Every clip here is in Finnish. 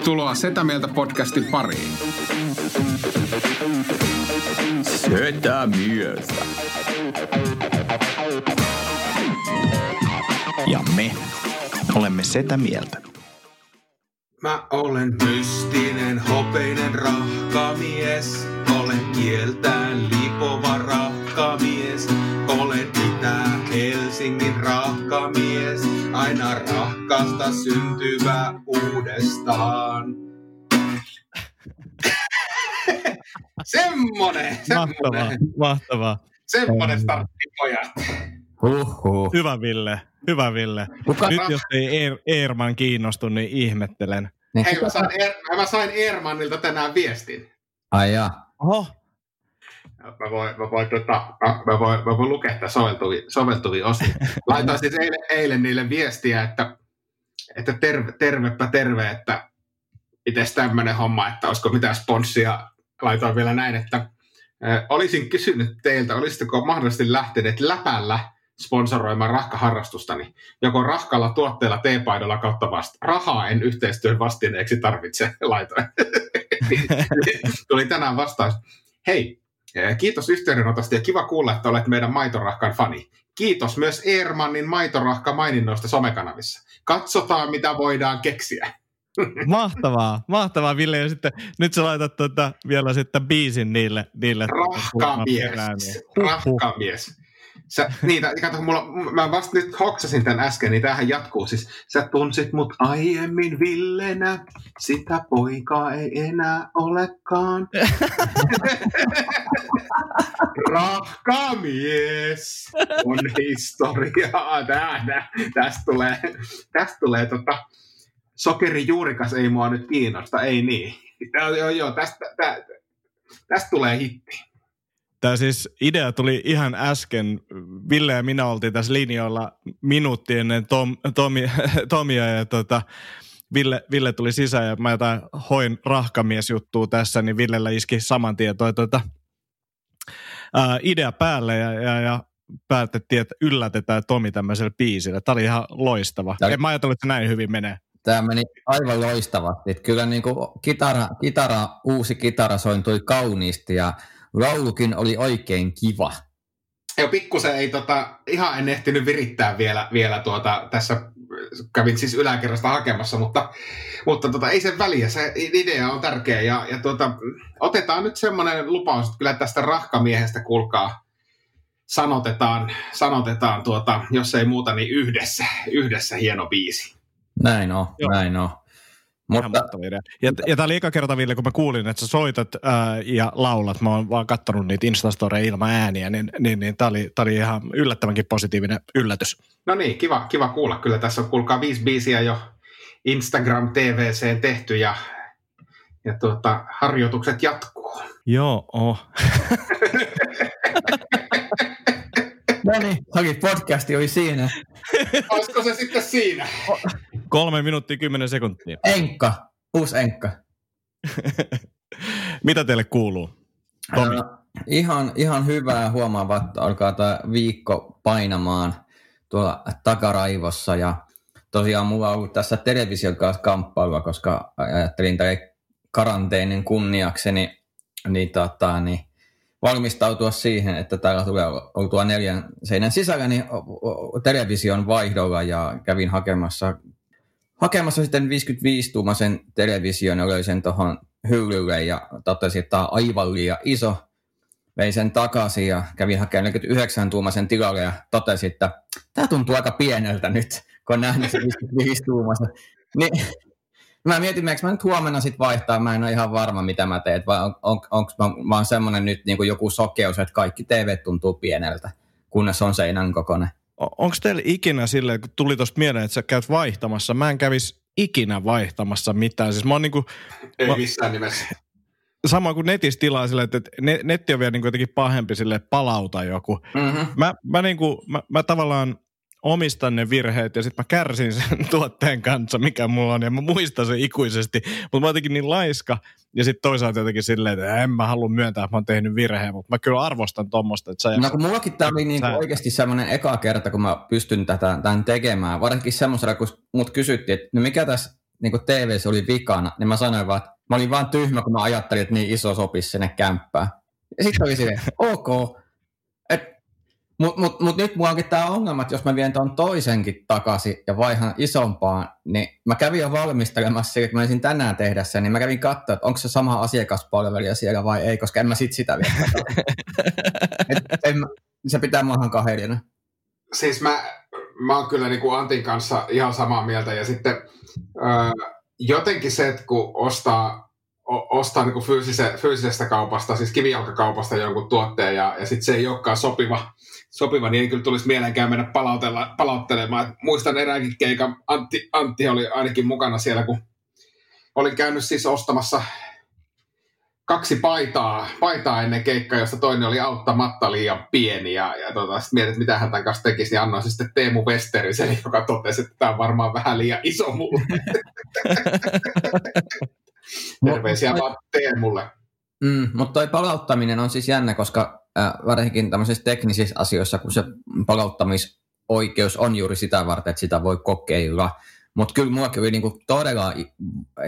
Tervetuloa Setä Mieltä podcastin pariin. Setä Mieltä. Ja me olemme Setä Mieltä. Mä olen mystinen, hopeinen rahkamies. Olen kieltään lipova rahkamies. Olen Itä-Helsingin rahkamies. Aina rahkasta syntyvä uudestaan. semmonen, Mahtavaa, semmonen, mahtavaa. semmonen startti pojat. Huhhuh. Hyvä Ville, hyvä Ville. Kuka, Nyt jos ei Eer, Eerman kiinnostu, niin ihmettelen. niin, Hei, mä sain, er, mä sain Ermanilta tänään viestin. ai jaa. Oho, Mä voin, mä voin, tota, mä voin, mä voin lukea tätä soveltuvia, soveltuvia osia. Laitoin siis eilen, eilen niille viestiä, että, että terve, tervepä terve, että itse tämmöinen homma, että olisiko mitään sponssia. Laitoin vielä näin, että olisin kysynyt teiltä, olisitteko mahdollisesti lähteneet läpällä sponsoroimaan rahkaharrastustani. Joko rahkalla tuotteella teepaidolla kautta vasta. Rahaa en yhteistyön vastineeksi tarvitse, laitoin. Tuli tänään vastaus. Hei, Kiitos yhteydenotosta ja kiva kuulla, että olet meidän Maitorahkan fani. Kiitos myös Eermannin Maitorahka maininnoista somekanavissa. Katsotaan, mitä voidaan keksiä. mahtavaa, mahtavaa Ville. Ja sitten, nyt sä laitat tuota, vielä sitten biisin niille. niille Rahkamies. niin- Huhhuh. Rahkamies. Sä, niitä, kato, mulla, mä vasta nyt hoksasin tämän äsken, niin tämähän jatkuu. Siis, sä tunsit mut aiemmin Villenä, sitä poikaa ei enää olekaan. Rahkamies on historiaa. Tää, tää, tästä tulee, tästä tulee tota, sokerijuurikas ei mua nyt kiinnosta, ei niin. Tää, joo, joo, tästä, tä, tästä tulee hitti. Tämä siis idea tuli ihan äsken. Ville ja minä oltiin tässä linjoilla minuutti ennen Tom, Tomi, Tomia ja tota, Ville, Ville tuli sisään ja mä jotain hoin rahkamiesjuttua tässä, niin Villellä iski saman tien toi tota, ää, idea päälle ja, ja, ja päätettiin, että yllätetään Tomi tämmöisellä biisillä. Tämä oli ihan loistava. Tämä- En mä ajatellut, että näin hyvin menee. Tämä meni aivan loistavasti. Kyllä niin kuin kitara, kitara, uusi kitara sointui kauniisti ja laulukin oli oikein kiva. Joo, pikkusen ei tota, ihan en ehtinyt virittää vielä, vielä tuota, tässä kävin siis yläkerrasta hakemassa, mutta, mutta tota, ei sen väliä, se idea on tärkeä ja, ja tuota, otetaan nyt semmoinen lupaus, että kyllä tästä rahkamiehestä kuulkaa sanotetaan, sanotetaan tuota, jos ei muuta, niin yhdessä, yhdessä hieno biisi. Näin on, Joo. näin on. Ihan Mutta mahtava idea. Ja, ja tämä oli eka kerta, Ville, kun mä kuulin, että sä soitat ää, ja laulat. Mä oon vaan kattonut niitä Instastoreja ilman ääniä, niin, niin, niin tämä oli, tää oli ihan yllättävänkin positiivinen yllätys. No niin, kiva, kiva kuulla. Kyllä tässä on kuulkaa viisi biisiä jo Instagram TVC tehty ja, ja tuota, harjoitukset jatkuu. Joo, oh. no niin, toki podcasti oli siinä. Olisiko se sitten siinä? Kolme minuuttia kymmenen sekuntia. Enkka, uusi Enkka. Mitä teille kuuluu? Tomi. Ää, ihan, ihan hyvää huomaa, että alkaa tämä viikko painamaan tuolla takaraivossa ja tosiaan mulla on ollut tässä television kanssa kamppailua, koska ajattelin tämän karanteenin kunniakseni niin, tota, niin valmistautua siihen, että täällä tulee oltua neljän seinän sisällä niin television vaihdolla ja kävin hakemassa, hakemassa sitten 55-tuumaisen television löin sen tuohon hyllylle ja totesin, että tämä on aivan liian iso. Vein sen takaisin ja kävin hakemaan 49-tuumaisen tilalle ja totesin, että tämä tuntuu aika pieneltä nyt, kun on nähnyt sen 55-tuumaisen. Niin, mä mietin, eikö mä nyt huomenna sit vaihtaa, mä en ole ihan varma, mitä mä teen, vai on, on, onko mä, mä semmoinen nyt niin kuin joku sokeus, että kaikki TV tuntuu pieneltä, kunnes on seinän kokoinen. Onko teillä ikinä silleen, kun tuli tuosta mieleen, että sä käyt vaihtamassa, mä en kävisi ikinä vaihtamassa mitään. Siis mä oon niinku, Ei Ma- missään nimessä. sama kuin netissä tilaa silleen, että että ne, netti on vielä niinku jotenkin pahempi sille palauta joku. Mm-hmm. Mä, mä, niinku, mä, mä tavallaan omistan ne virheet ja sitten mä kärsin sen tuotteen kanssa, mikä mulla on ja mä muistan sen ikuisesti. Mutta mä oon jotenkin niin laiska ja sitten toisaalta jotenkin silleen, että en mä halua myöntää, että mä oon tehnyt virheen, mutta mä kyllä arvostan tuommoista, että sä No kun mullakin tämä oli niinku Sä- oikeasti semmoinen eka kerta, kun mä pystyn tätä, tämän tekemään. Varsinkin semmoisella, kun mut kysyttiin, että no mikä tässä niin kuin TV oli vikana, niin mä sanoin vaan, että mä olin vaan tyhmä, kun mä ajattelin, että niin iso sopisi sinne kämppään. Ja sitten oli silleen, ok, mutta mut, mut nyt mulla onkin tämä ongelma, että jos mä vien tuon toisenkin takaisin ja vaihan isompaan, niin mä kävin jo valmistelemassa että mä olisin tänään tehdä sen, niin mä kävin katsoa, että onko se sama asiakaspalvelija siellä vai ei, koska en mä sit sitä vielä Et, en, Se pitää maahan kahdellinen. Siis mä, mä oon kyllä niin kuin Antin kanssa ihan samaa mieltä ja sitten öö, jotenkin se, että kun ostaa ostaa niin fyysise, fyysisestä kaupasta, siis kivijalkakaupasta jonkun tuotteen ja, ja sitten se ei olekaan sopiva, sopiva, niin ei kyllä tulisi mielenkään mennä palauttelemaan. Muistan eräänkin keikan, Antti, Antti oli ainakin mukana siellä, kun olin käynyt siis ostamassa kaksi paitaa, paitaa ennen keikkaa, josta toinen oli auttamatta liian pieni. Ja, ja tota, sitten mietin, mitä hän tämän kanssa tekisi, niin annoin sitten Teemu Westerisen, joka totesi, että tämä on varmaan vähän liian iso mulle. Terveisiä vaan Teemulle. Mm, mutta toi palauttaminen on siis jännä, koska varsinkin tämmöisissä teknisissä asioissa, kun se palauttamisoikeus on juuri sitä varten, että sitä voi kokeilla. Mutta kyllä mulla oli niinku todella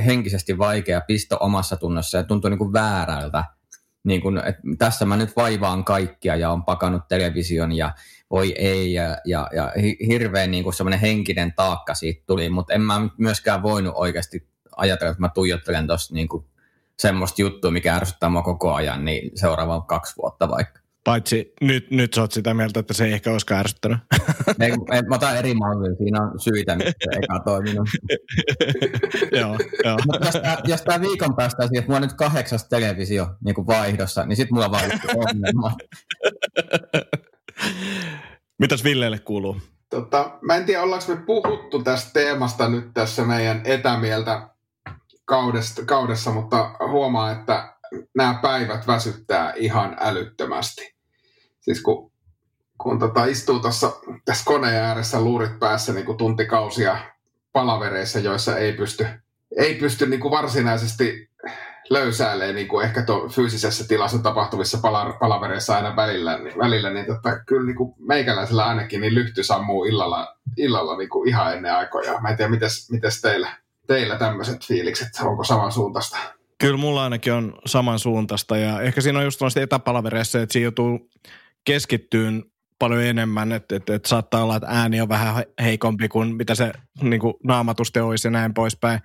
henkisesti vaikea pisto omassa tunnossa ja tuntui niinku väärältä. Niin kun, et tässä mä nyt vaivaan kaikkia ja on pakannut television ja voi ei ja, ja, ja hirveän niinku semmoinen henkinen taakka siitä tuli, mutta en mä myöskään voinut oikeasti ajatella, että mä tuijottelen tuossa niinku semmoista juttua, mikä ärsyttää mua koko ajan, niin seuraava kaksi vuotta vaikka. Paitsi nyt, nyt sä oot sitä mieltä, että se ei ehkä olisikaan ärsyttänyt. ei, mä otan eri mallin, siinä on syitä, mistä se eka toiminut. joo, joo. Mutta jos, tää, jos tää viikon päästä että mulla on nyt kahdeksas televisio niin kuin vaihdossa, niin sit mulla vaan ongelma. Mitäs Villeelle kuuluu? Tota, mä en tiedä, ollaanko me puhuttu tästä teemasta nyt tässä meidän etämieltä kaudesta, kaudessa, mutta huomaa, että nämä päivät väsyttää ihan älyttömästi. Siis kun, kun tota istuu tuossa tässä koneen ääressä luurit päässä niin kuin tuntikausia palavereissa, joissa ei pysty, ei pysty niin kuin varsinaisesti löysäilee niin kuin ehkä tuo fyysisessä tilassa tapahtuvissa pala- palavereissa aina välillä, niin, välillä, niin tota, kyllä niin kuin meikäläisellä ainakin niin lyhty sammuu illalla, illalla niin kuin ihan ennen aikoja. Mä en tiedä, mites, mites teillä, teillä tämmöiset fiilikset, onko samansuuntaista? Kyllä mulla ainakin on samansuuntaista ja ehkä siinä on just etäpalavereissa, että siinä joutuu keskittyyn paljon enemmän, että, että, että saattaa olla, että ääni on vähän heikompi kuin mitä se niin kuin naamatuste olisi ja näin poispäin.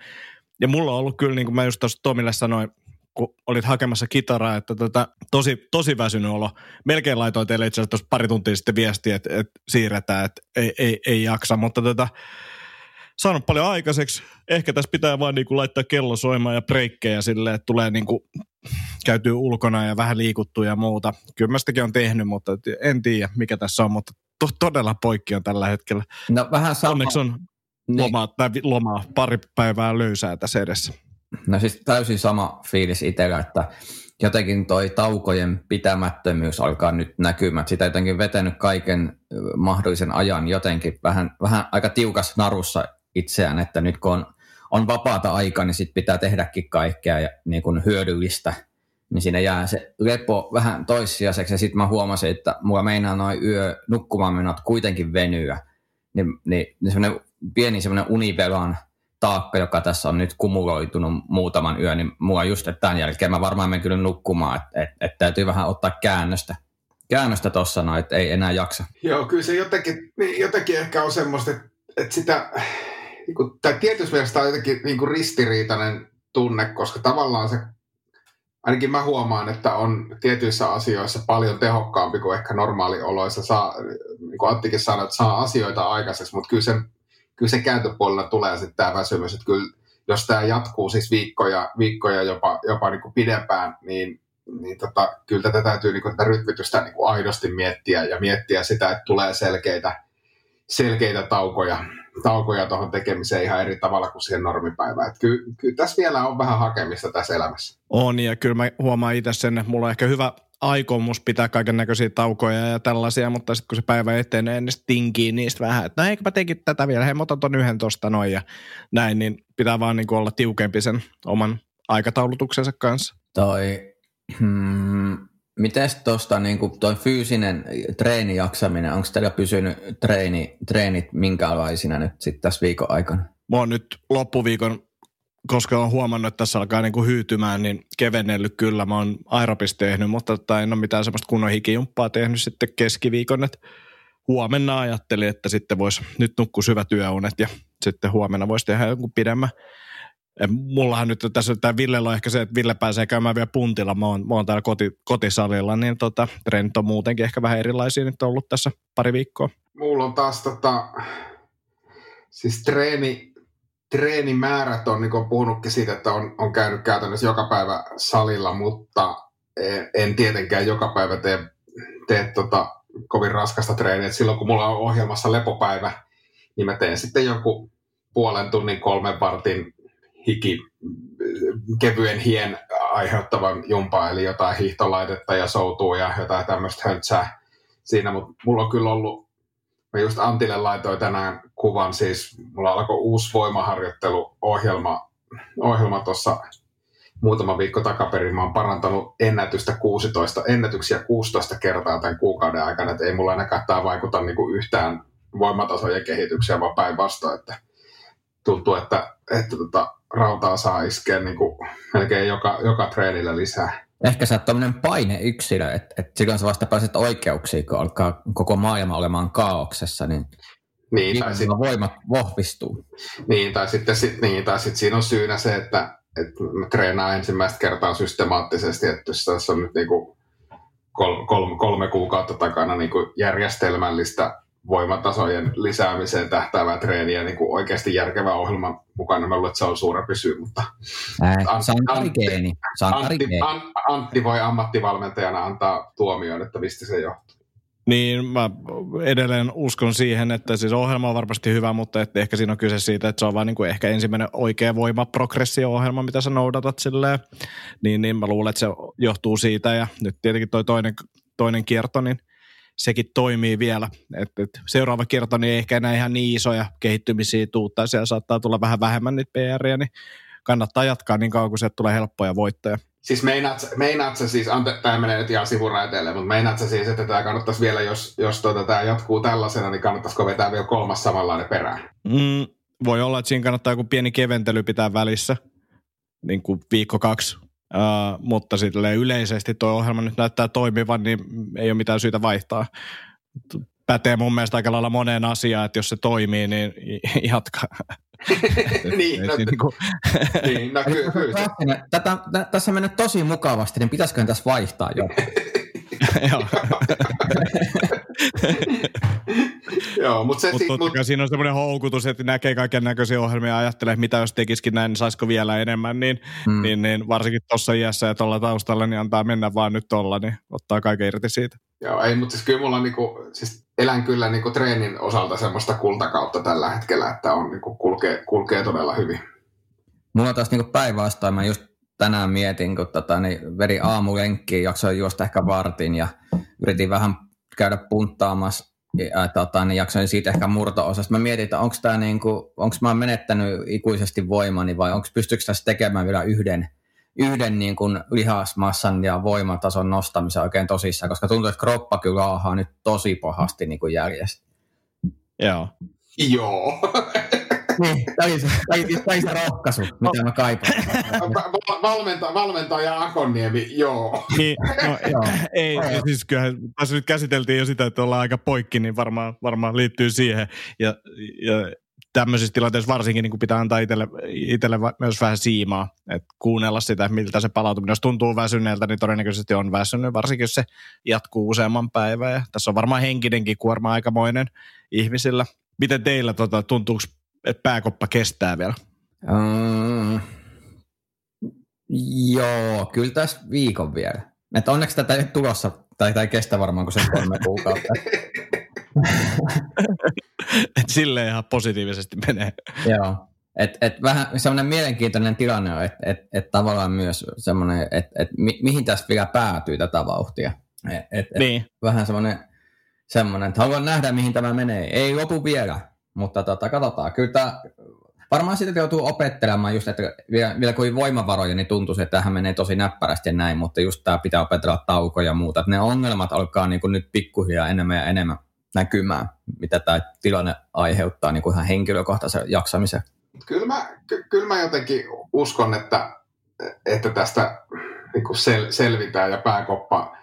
Ja mulla on ollut kyllä, niin kuin mä just tuossa Tomille sanoin, kun olit hakemassa kitaraa, että tota, tosi, tosi väsynyt olo. Melkein laitoin teille itse asiassa pari tuntia sitten viestiä, että, että siirretään, että ei, ei, ei jaksa, mutta tota, saanut paljon aikaiseksi. Ehkä tässä pitää vaan niinku laittaa kello soimaan ja breikkejä silleen, että tulee niinku käytyy ulkona ja vähän liikuttua ja muuta. Kyllä mä sitäkin on tehnyt, mutta en tiedä mikä tässä on, mutta to- todella poikki on tällä hetkellä. No vähän sama. Onneksi on niin. loma, tai loma, pari päivää löysää tässä edessä. No siis täysin sama fiilis itsellä, että jotenkin toi taukojen pitämättömyys alkaa nyt näkymään. Sitä jotenkin vetänyt kaiken mahdollisen ajan jotenkin vähän, vähän aika tiukas narussa itseään, että nyt kun on, on vapaata aikaa, niin sit pitää tehdäkin kaikkea ja niin kuin hyödyllistä, niin siinä jää se lepo vähän toissijaiseksi. Ja sitten mä huomasin, että mulla meinaa noin yö nukkumaan menot kuitenkin venyä, niin, niin, niin semmoinen pieni semmoinen univelan taakka, joka tässä on nyt kumuloitunut muutaman yön, niin mua just, että tämän jälkeen mä varmaan menen kyllä nukkumaan, että et, et täytyy vähän ottaa käännöstä käännöstä tuossa noin, että ei enää jaksa. Joo, kyllä se jotenkin, niin jotenkin ehkä on semmoista, että, että sitä, niin kuin, tai tietysti mielestä on jotenkin niin kuin ristiriitainen tunne, koska tavallaan se, ainakin mä huomaan, että on tietyissä asioissa paljon tehokkaampi kuin ehkä normaalioloissa. Saa, niin kuin Attikin sanoi, että saa asioita aikaiseksi, mutta kyllä se, kyllä se kääntöpuolella tulee sitten tämä väsymys, että kyllä jos tämä jatkuu siis viikkoja, viikkoja jopa, jopa niin kuin pidempään, niin, niin tota, kyllä tätä täytyy niin kuin, tätä rytmitystä niin kuin aidosti miettiä ja miettiä sitä, että tulee selkeitä, selkeitä taukoja, taukoja tuohon tekemiseen ihan eri tavalla kuin siihen normipäivään. Että kyllä, kyllä tässä vielä on vähän hakemista tässä elämässä. On ja kyllä mä huomaan itse sen, että mulla on ehkä hyvä aikomus pitää kaiken näköisiä taukoja ja tällaisia, mutta sitten kun se päivä etenee, niin tinkii niistä vähän, että no eikö mä tekin tätä vielä, hei mä otan ton yhden tosta noin ja näin, niin pitää vaan niin olla tiukempi sen oman aikataulutuksensa kanssa. Toi, hmm, Miten tuosta niin toi fyysinen treenijaksaminen, onko teillä pysynyt treeni, treenit minkälaisina nyt sitten tässä viikon aikana? Mä oon nyt loppuviikon koska olen huomannut, että tässä alkaa niinku hyytymään, niin kevennellyt kyllä. Mä oon aerobis tehnyt, mutta tota, en ole mitään semmoista kunnon hikijumppaa tehnyt sitten keskiviikon. Että huomenna ajattelin, että sitten voisi, nyt nukkuu syvä työunet ja sitten huomenna voisi tehdä jonkun pidemmän. Mullahan nyt tässä tämä Villellä on ehkä se, että Ville pääsee käymään vielä puntilla. Mä oon, mä oon täällä koti, kotisalilla, niin tota, trendit on muutenkin ehkä vähän erilaisia nyt ollut tässä pari viikkoa. Mulla on taas tota, siis treeni, treenimäärät on, niin kuin puhunutkin siitä, että on, on käynyt käytännössä joka päivä salilla, mutta en, en tietenkään joka päivä tee, tee tota, kovin raskasta treeniä. Silloin kun mulla on ohjelmassa lepopäivä, niin mä teen sitten joku puolen tunnin, kolmen vartin hiki, kevyen hien aiheuttavan jumpaa, eli jotain hiihtolaitetta ja soutuu ja jotain tämmöistä höntsää siinä, mutta mulla on kyllä ollut, mä just Antille laitoin tänään kuvan, siis mulla alkoi uusi voimaharjoitteluohjelma ohjelma tuossa muutama viikko takaperin. Mä oon parantanut ennätystä 16, ennätyksiä 16 kertaa tämän kuukauden aikana, että ei mulla ainakaan tämä vaikuta niin kuin yhtään voimatasojen kehitykseen, vaan päinvastoin, että tuntuu, että, että tota, rautaa saa iskeä niin kuin melkein joka, joka treenillä lisää. Ehkä sä oot tämmöinen paineyksilö, että, että silloin sä vasta pääset oikeuksiin, kun alkaa koko maailma olemaan kaauksessa, niin niin, tai sit, voimat vahvistuu. Niin, tai sitten sit, niin, tai sit siinä on syynä se, että, että mä treenaan ensimmäistä kertaa systemaattisesti, että jos tässä on nyt niin kuin kolme, kolme, kolme kuukautta takana niin kuin järjestelmällistä voimatasojen lisäämiseen tähtäävää treeniä niin kuin oikeasti järkevä ohjelma mukana. Mä luulen, että se on suurempi syy, mutta Antti, Antti, Antti voi ammattivalmentajana antaa tuomioon, että mistä se johtuu. Niin, mä edelleen uskon siihen, että siis ohjelma on varmasti hyvä, mutta että ehkä siinä on kyse siitä, että se on vain niin kuin ehkä ensimmäinen oikea voimaprogressio-ohjelma, mitä sä noudatat silleen. Niin, niin mä luulen, että se johtuu siitä ja nyt tietenkin toi toinen, toinen kierto, niin sekin toimii vielä. Et, et seuraava kierto niin ei ehkä enää ihan niin isoja kehittymisiä tuu, tai siellä saattaa tulla vähän vähemmän niitä PR, niin kannattaa jatkaa niin kauan, kun sieltä tulee helppoja voittoja. Siis meinaat, meinaat sä siis, ante, tämä menee nyt ihan sivuraiteelle, mutta meinaat sä siis, että tämä kannattaisi vielä, jos, jos tuota, tämä jatkuu tällaisena, niin kannattaisiko vetää vielä kolmas samanlainen perään? Mm, voi olla, että siinä kannattaa joku pieni keventely pitää välissä, niin kuin viikko kaksi, Uh, mutta sitten yleisesti tuo ohjelma nyt näyttää toimivan, niin ei ole mitään syytä vaihtaa. Pätee mun mielestä aika lailla moneen asiaan, että jos se toimii, niin jatka. niin, no, niin, kuin... niin, no kyllä, kyllä. Tätä, tässä on mennyt tosi mukavasti, niin pitäisikö tässä vaihtaa jo? Joo. Joo, mutta se... Mut totta mut... siinä on semmoinen houkutus, että näkee kaiken näköisiä ohjelmia ja ajattelee, että mitä jos tekisikin näin, niin saisiko vielä enemmän, niin, mm. niin, niin varsinkin tuossa iässä ja tuolla taustalla, niin antaa mennä vaan nyt tuolla, niin ottaa kaiken irti siitä. Joo, ei, mutta siis kyllä mulla niinku, siis elän kyllä niinku treenin osalta semmoista kultakautta tällä hetkellä, että on niinku kulkee, kulkee todella hyvin. Mulla on taas niinku päinvastoin, mä just tänään mietin, kun tota, niin veri aamulenkkiin, jaksoin juosta ehkä vartin ja yritin vähän käydä punttaamassa ja tota, niin jaksoin siitä ehkä murto-osasta. Mä mietin, että onko tämä niinku, onko mä menettänyt ikuisesti voimani vai onko pystyykö tässä tekemään vielä yhden, yhden niin kuin lihasmassan ja voimatason nostamisen oikein tosissaan, koska tuntuu, että kroppa kyllä laahaa nyt tosi pahasti niin kuin järjestä. Joo. Joo. niin, tämä oli se, tämä se rohkaisu, mitä mä kaipaan. Valmenta, valmentaja Akonniemi, joo. Niin, no, joo. ei, joo. siis kyllähän tässä nyt käsiteltiin jo sitä, että ollaan aika poikki, niin varmaan, varmaan liittyy siihen. Ja, ja tämmöisissä tilanteissa varsinkin niin pitää antaa itselle, itselle myös vähän siimaa, että kuunnella sitä, miltä se palautuminen, jos tuntuu väsyneeltä, niin todennäköisesti on väsynyt, varsinkin jos se jatkuu useamman päivän. Ja tässä on varmaan henkinenkin kuorma aikamoinen ihmisillä. Miten teillä tota, tuntuuko että pääkoppa kestää vielä? Mm, joo, kyllä tässä viikon vielä. Että onneksi tätä ei tulossa, tai tämä ei kestä varmaan kuin se kolme kuukautta. et silleen ihan positiivisesti menee. Joo. Et, et vähän semmoinen mielenkiintoinen tilanne on, että et, et tavallaan myös semmoinen, että et mi, mihin tästä vielä päätyy tätä vauhtia. Et, et, niin. et vähän semmoinen, semmoinen, että haluan nähdä, mihin tämä menee. Ei lopu vielä, mutta tota, katsotaan. Kyllä tämä, varmaan sitä joutuu opettelemaan just, että vielä, vielä kun voimavaroja, niin tuntuu, että tähän menee tosi näppärästi ja näin, mutta just tämä pitää opetella taukoja ja muuta. Että ne ongelmat alkaa niin kuin nyt pikkuhiljaa enemmän ja enemmän näkymään, mitä tämä tilanne aiheuttaa niin kuin ihan henkilökohtaisen jaksamisen. Kyllä mä, ky, kyllä mä jotenkin uskon, että, että tästä niin sel, selvitään ja pääkoppa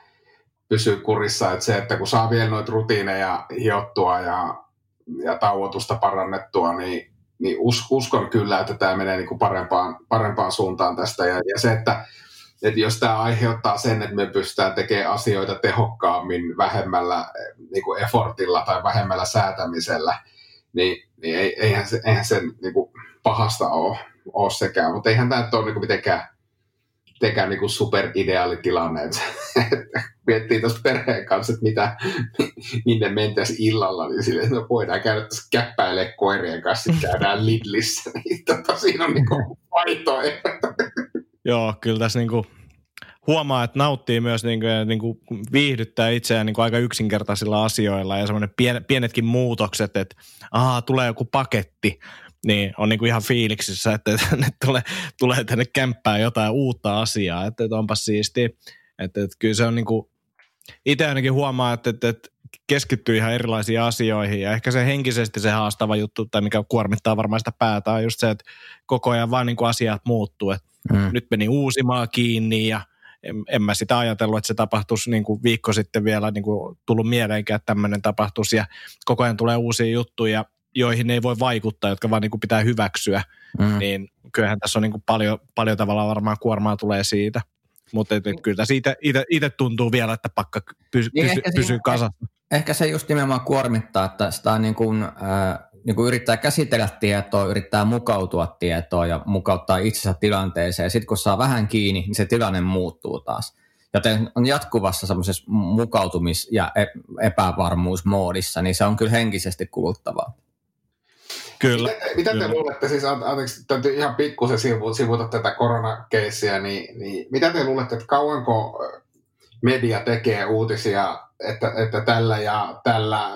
pysyy kurissa. Että se, että kun saa vielä noita rutiineja hiottua ja, ja tauotusta parannettua, niin, niin us, uskon kyllä, että tämä menee niin kuin parempaan, parempaan suuntaan tästä. Ja, ja se, että, että jos tämä aiheuttaa sen, että me pystytään tekemään asioita tehokkaammin vähemmällä niin kuin effortilla tai vähemmällä säätämisellä, niin, niin eihän se, eihän se niin kuin pahasta ole, ole sekään. Mutta eihän tämä ole niin kuin mitenkään mitenkään niin superideaali tilanne. Että, miettii tuossa perheen kanssa, että mitä, minne mentäisiin illalla, niin sille, että no voidaan käydä käppäilee koirien kanssa, sitten käydään Lidlissä, niin tota, siinä on niin vaihtoehto. Joo, kyllä tässä niin kuin huomaa, että nauttii myös niin kuin, niin kuin viihdyttää itseään niin kuin aika yksinkertaisilla asioilla ja semmoinen pien, pienetkin muutokset, että aha, tulee joku paketti, niin on niin kuin ihan fiiliksissä, että tänne tulee, tulee tänne kämppään jotain uutta asiaa, että, että onpas siistiä. Että, että kyllä se on niin kuin, itse ainakin huomaa, että, että, että keskittyy ihan erilaisiin asioihin ja ehkä se henkisesti se haastava juttu tai mikä kuormittaa varmaan sitä päätä on just se, että koko ajan vaan niin kuin asiat muuttuu. Että mm. Nyt meni uusimaa kiinni ja en, en mä sitä ajatellut, että se tapahtuisi niin kuin viikko sitten vielä niin kuin tullut mieleenkään, että tämmöinen tapahtuisi ja koko ajan tulee uusia juttuja joihin ei voi vaikuttaa, jotka vaan niin kuin pitää hyväksyä, mm. niin kyllähän tässä on niin kuin paljon, paljon tavallaan varmaan kuormaa tulee siitä. Mutta kyllä siitä itse tuntuu vielä, että pakka pysy, niin pysy, pysyy kasassa. Ehkä se just nimenomaan kuormittaa, että sitä niin kuin, äh, niin kuin yrittää käsitellä tietoa, yrittää mukautua tietoa ja mukauttaa itsensä tilanteeseen. Sitten kun saa vähän kiinni, niin se tilanne muuttuu taas. Joten on jatkuvassa semmoisessa mukautumis- ja e-, epävarmuusmoodissa, niin se on kyllä henkisesti kuluttavaa. Kyllä. Mitä, mitä te Kyllä. luulette, siis anteeksi, täytyy ihan pikkusen sivu, sivuta tätä koronakeissiä, niin, niin mitä te luulette, että kauanko media tekee uutisia, että, että tällä ja tällä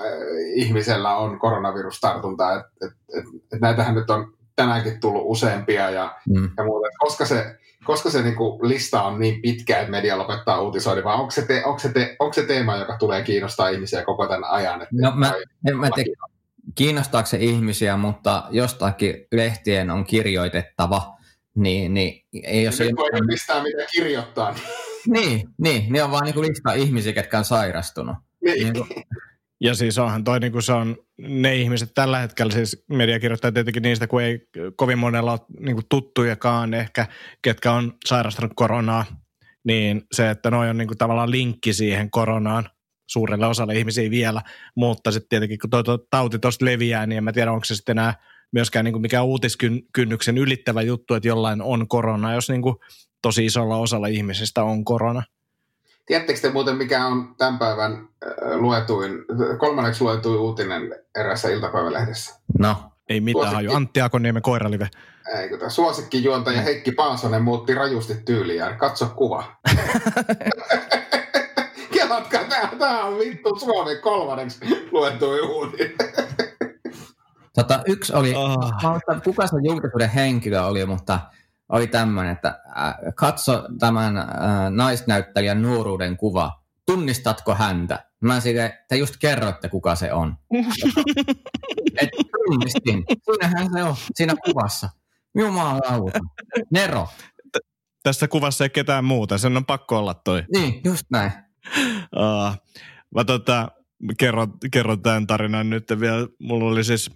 ihmisellä on koronavirustartunta, että et, et, et näitähän nyt on tänäänkin tullut useampia ja, mm. ja muuta. Koska se, koska se niinku lista on niin pitkä, että media lopettaa uutisoida, vai onko se, te, onko, se te, onko se teema, joka tulee kiinnostaa ihmisiä koko tämän ajan? Että no, mä, en, mä te, kiinnostaako se ihmisiä, mutta jostakin lehtien on kirjoitettava, niin, niin ei jos... Ei voi mistään mitä kirjoittaa. Niin, niin, ne on vaan niin lista ihmisiä, ketkä on sairastunut. Niin. Niin ja siis onhan toi, niin kuin se on ne ihmiset tällä hetkellä, siis media kirjoittaa tietenkin niistä, kun ei kovin monella ole niin kuin tuttujakaan ehkä, ketkä on sairastunut koronaa, niin se, että noi on niin kuin tavallaan linkki siihen koronaan, suurelle osalle ihmisiä vielä, mutta sitten tietenkin kun tuo, tauti tuosta leviää, niin en mä tiedä, onko se sitten enää myöskään niin kuin mikä uutiskynnyksen ylittävä juttu, että jollain on korona, jos niin kuin tosi isolla osalla ihmisistä on korona. Tiedättekö te muuten, mikä on tämän päivän äh, luetuin, kolmanneksi luetuin uutinen erässä iltapäivälehdessä? No. Ei mitään Suosikki... haju. Antti Akoniemen koiralive. Ei, kun suosikkijuontaja Heikki Paasonen muutti rajusti tyyliään. Katso kuva. Kelatkaa, tää, tää on vittu Suomen kolmanneksi luettu uutinen. Tota, yksi oli, oh. kuka se julkisuuden henkilö oli, mutta oli tämmöinen, että äh, katso tämän äh, naisnäyttelijän nuoruuden kuva. Tunnistatko häntä? Mä sille, te just kerrotte, kuka se on. Et tunnistin. Siinähän se on, siinä kuvassa. Jumalauta. Nero. Tässä kuvassa ei ketään muuta, sen on pakko olla toi. Niin, just näin uh, mä tota, kerron, kerron tämän tarinan nyt vielä. Mulla oli siis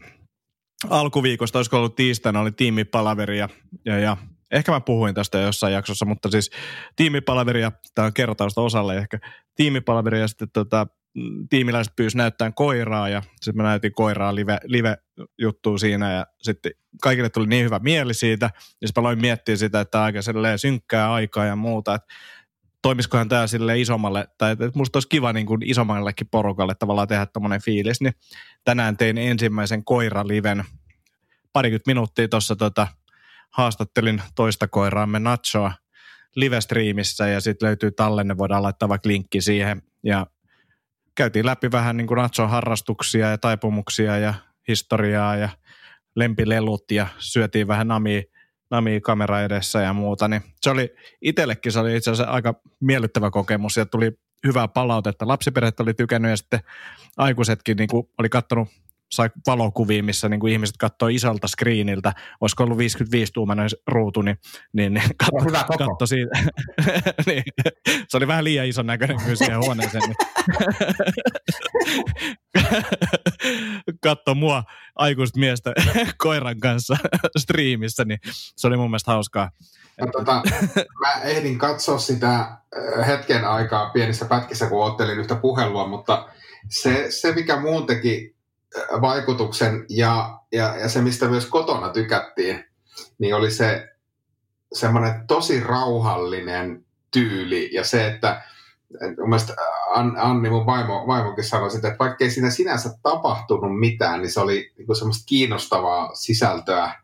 alkuviikosta, olisiko ollut tiistaina, oli tiimipalaveri ja, ja, ja ehkä mä puhuin tästä jossain jaksossa, mutta siis tiimipalaveri ja tämä on kertausta osalle ehkä tiimipalaveri ja sitten tota, tiimiläiset pyysi näyttää koiraa ja sitten mä näytin koiraa live, live-juttua siinä ja sitten kaikille tuli niin hyvä mieli siitä ja sitten mä aloin miettiä sitä, että aika synkkää aikaa ja muuta, että toimisikohan tämä sille isommalle, tai että musta olisi kiva niin kuin isommallekin porukalle tavallaan tehdä tämmöinen fiilis, niin tänään tein ensimmäisen koiraliven. Parikymmentä minuuttia tuossa tota, haastattelin toista koiraamme Nachoa live-striimissä ja sitten löytyy tallenne, voidaan laittaa vaikka linkki siihen ja käytiin läpi vähän niin kuin Nachon harrastuksia ja taipumuksia ja historiaa ja lempilelut ja syötiin vähän namia Nami kamera edessä ja muuta, niin se oli itsellekin se oli itse asiassa aika miellyttävä kokemus ja tuli hyvää palautetta. Lapsiperheet oli tykännyt ja sitten aikuisetkin niin kuin oli katsonut sai valokuvia, missä niin kuin ihmiset katsoo isolta screeniltä, olisiko ollut 55-tuumainen ruutu, niin, niin, niin katso, Hyvä koko. katso siitä. niin, se oli vähän liian ison näköinen kyllä siihen huoneeseen. Niin. katso mua aikuista miestä koiran kanssa striimissä, niin se oli mun mielestä hauskaa. No, tota, mä ehdin katsoa sitä äh, hetken aikaa pienissä pätkissä, kun ottelin yhtä puhelua, mutta se, se mikä muun teki vaikutuksen ja, ja, ja se, mistä myös kotona tykättiin, niin oli se semmoinen tosi rauhallinen tyyli ja se, että mun mielestä Anni, mun vaimo, vaimokin sanoi sitä, että vaikkei siinä sinänsä tapahtunut mitään, niin se oli niin semmoista kiinnostavaa sisältöä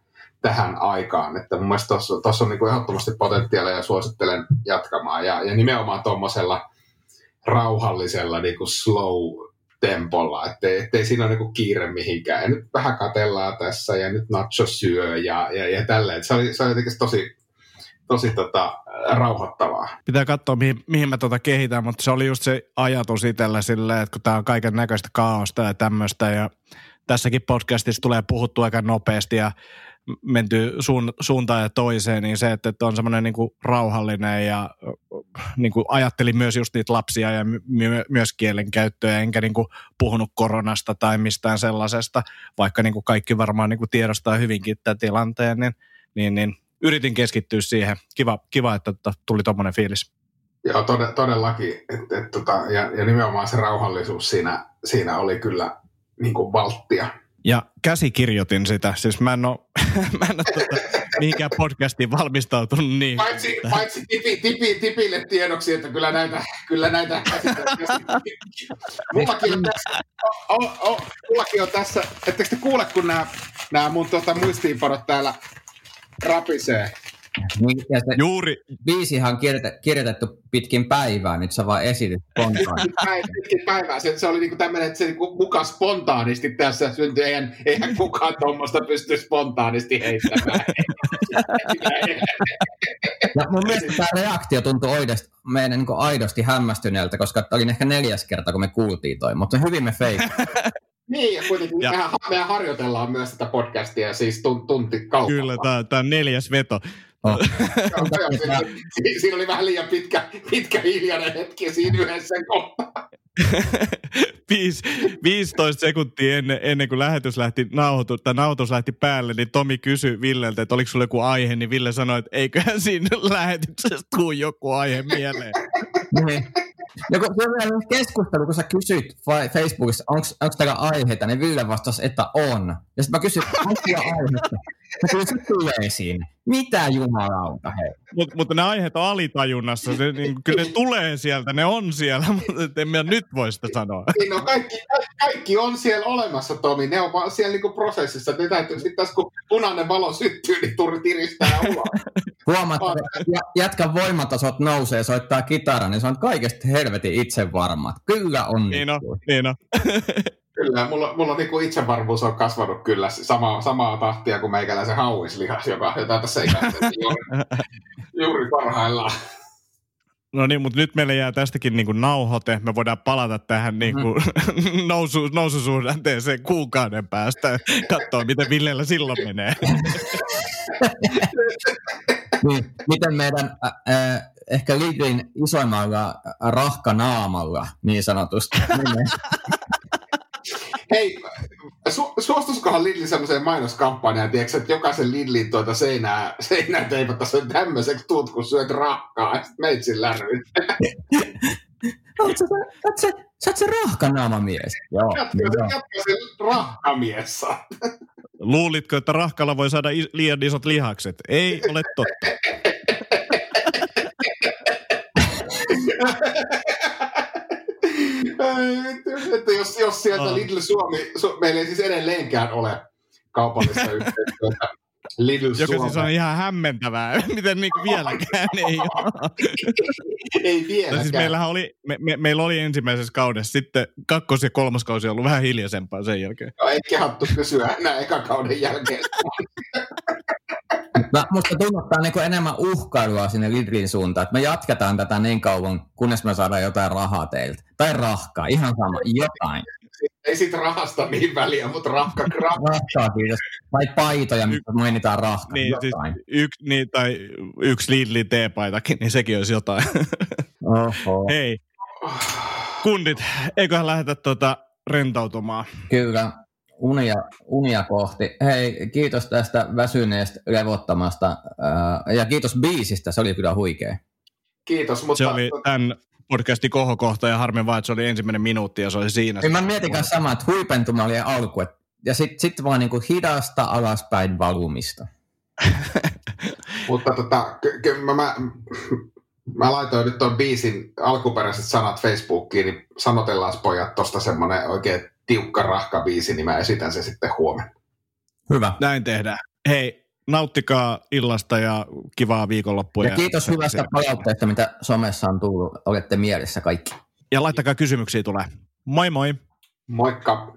tähän aikaan. Että mun mielestä tuossa on niin kuin ehdottomasti potentiaalia ja suosittelen jatkamaan. Ja, ja nimenomaan tuommoisella rauhallisella niin kuin slow tempolla, ettei, ettei siinä ole niin kiire mihinkään. Ja nyt vähän katellaan tässä ja nyt Nacho syö ja, ja, ja tälleen. Se oli, se oli jotenkin tosi, tosi tota, rauhoittavaa. Pitää katsoa, mihin, mihin mä tota kehitän, mutta se oli just se ajatus itsellä silleen, että kun tää on kaiken näköistä kaaosta ja tämmöistä ja tässäkin podcastissa tulee puhuttua aika nopeasti ja menty suun, suuntaan ja toiseen, niin se, että, että on semmoinen niin rauhallinen ja niin kuin ajattelin myös just niitä lapsia ja my, myös kielen käyttöä, enkä niin kuin puhunut koronasta tai mistään sellaisesta, vaikka niin kuin kaikki varmaan niin kuin tiedostaa hyvinkin tämän tilanteen, niin, niin, niin yritin keskittyä siihen. Kiva, kiva että tuli tuommoinen fiilis. Joo, tod- todellakin. Et, et, tota, ja, ja nimenomaan se rauhallisuus siinä, siinä oli kyllä niin kuin valttia. Ja käsikirjoitin sitä, siis mä en ole, mä en ole tuota, mihinkään podcastiin valmistautunut niin. Paitsi, paitsi tipi, tipi, tipille tiedoksi, että kyllä näitä, kyllä näitä mullakin on tässä, oh, mullakin on tässä, ettekö te kuule, kun nämä, nämä mun tuota, muistiinpanot täällä rapisee. Niin, ja se Juuri, biisihan on kirjoitettu, kirjoitettu pitkin päivää, nyt sä vaan esitit spontaan. Pitkin päivää. Se, se oli niinku tämmöinen, että se niinku muka spontaanisti tässä syntyi. Eihän, eihän kukaan tuommoista pysty spontaanisti heittämään. Ja mun mielestä tämä reaktio tuntui oidosti, meidän niin aidosti hämmästyneeltä, koska oli ehkä neljäs kerta, kun me kuultiin toi, mutta hyvin me fake. Niin, ja kuitenkin ja. Mehän, mehän harjoitellaan myös tätä podcastia, siis tunti kaupalla. kyllä, tämä, tämä on neljäs veto. Oh. siinä oli vähän liian pitkä, pitkä hiljainen hetki siinä yhdessä kohtaa. 15 sekuntia ennen, ennen kuin lähetys lähti nauhoitus, tai nauhoitus lähti päälle, niin Tomi kysyi Villeltä, että oliko sulla joku aihe, niin Ville sanoi, että eiköhän siinä lähetyksessä tule joku aihe mieleen. niin. Ja kun se oli keskustelu, kun sä kysyt Facebookissa, onko täällä aiheita, niin Ville vastasi, että on. Ja sitten mä kysyin, onko täällä aiheita? Ja kyllä se tulee siinä. Mitä jumalauta, hei. Mutta mut ne aiheet on alitajunnassa. Se, niin, kyllä ne tulee sieltä, ne on siellä, mutta en minä nyt voi sitä sanoa. Niin, no kaikki, kaikki on siellä olemassa, Tomi. Ne on vaan siellä niinku prosessissa. Ne täytyy sitten taas, kun punainen valo syttyy, niin turi tiristää ulos. Huomaat, että jätkän voimatasot nousee, soittaa kitara, niin se on kaikesta helvetin itsevarmat. Kyllä on. Niin on, niin on. Kyllä, mulla, mulla on niin itsevarmuus on kasvanut kyllä sama, samaa tahtia kuin meikäläisen hauislihas, joka, jota tässä ikäisesti juuri, juuri parhaillaan. No niin, mutta nyt meille jää tästäkin niin kuin nauhoite. Me voidaan palata tähän niin kuin mm-hmm. nousu, noususuhdanteeseen kuukauden päästä. Katsoa, miten Villellä silloin menee. niin, miten meidän äh, ehkä Lidlin isoimmalla rahkanaamalla niin sanotusti. Hei, su- suostuskohan Lidli semmoiseen mainoskampanjaan, tiedätkö, että jokaisen Lidlin tuota seinää, seinää teipattaisiin tämmöiseksi tuut, kun syöt rahkaa, ja sitten meitsin lärryt. Oletko sä, sä, se rahkanaamamies? Joo. Jatka se rahkamies Luulitko, että rahkalla voi saada liian isot lihakset? Ei ole totta. että jos, jos sieltä oh. Lidl Suomi, su, meillä ei siis edelleenkään ole kaupallista yhteistyötä Lidl Joka Suomi. siis on ihan hämmentävää, miten niin vieläkään ei ole. ei vieläkään. No siis meillähän oli, me, me, meillä oli ensimmäisessä kaudessa, sitten kakkos- ja kolmas kausi on ollut vähän hiljaisempaa sen jälkeen. No ei kehattu kysyä enää eka kauden jälkeen. Mä, musta tunnuttaa niin enemmän uhkailua sinne Lidlin suuntaan, että me jatketaan tätä niin kauan, kunnes me saadaan jotain rahaa teiltä. Tai rahkaa, ihan sama, jotain. ei siitä rahasta niin väliä, mutta rahka, rahka. Rahkaa, kiitos. Vai paitoja, missä mainitaan rahka. Niin, siis yk, niin, tai yksi Lidlin teepaitakin, niin sekin olisi jotain. Oho. Hei, kundit, eiköhän lähdetä tuota rentoutumaan. Kyllä, unia, unia kohti. Hei, kiitos tästä väsyneestä levottamasta ja kiitos biisistä, se oli kyllä huikea. Kiitos, mutta... Se oli tämän podcastin kohokohta ja harmi vaan, että se oli ensimmäinen minuutti ja se oli siinä. Niin mä mietin kanssa samaa, että huipentuma oli alku, et, ja sitten sit vaan niinku hidasta alaspäin valumista. mutta tota, ky- mä, mä, mä laitoin nyt tuon biisin alkuperäiset sanat Facebookiin, niin sanotellaan pojat tosta semmonen oikein tiukka rahka biisi, niin mä esitän se sitten huomenna. Hyvä. Näin tehdään. Hei, nauttikaa illasta ja kivaa viikonloppua. Ja, ja kiitos hyvästä palautteesta, mitä somessa on tullut. Olette mielessä kaikki. Ja laittakaa kysymyksiä tulee. Moi moi! Moikka!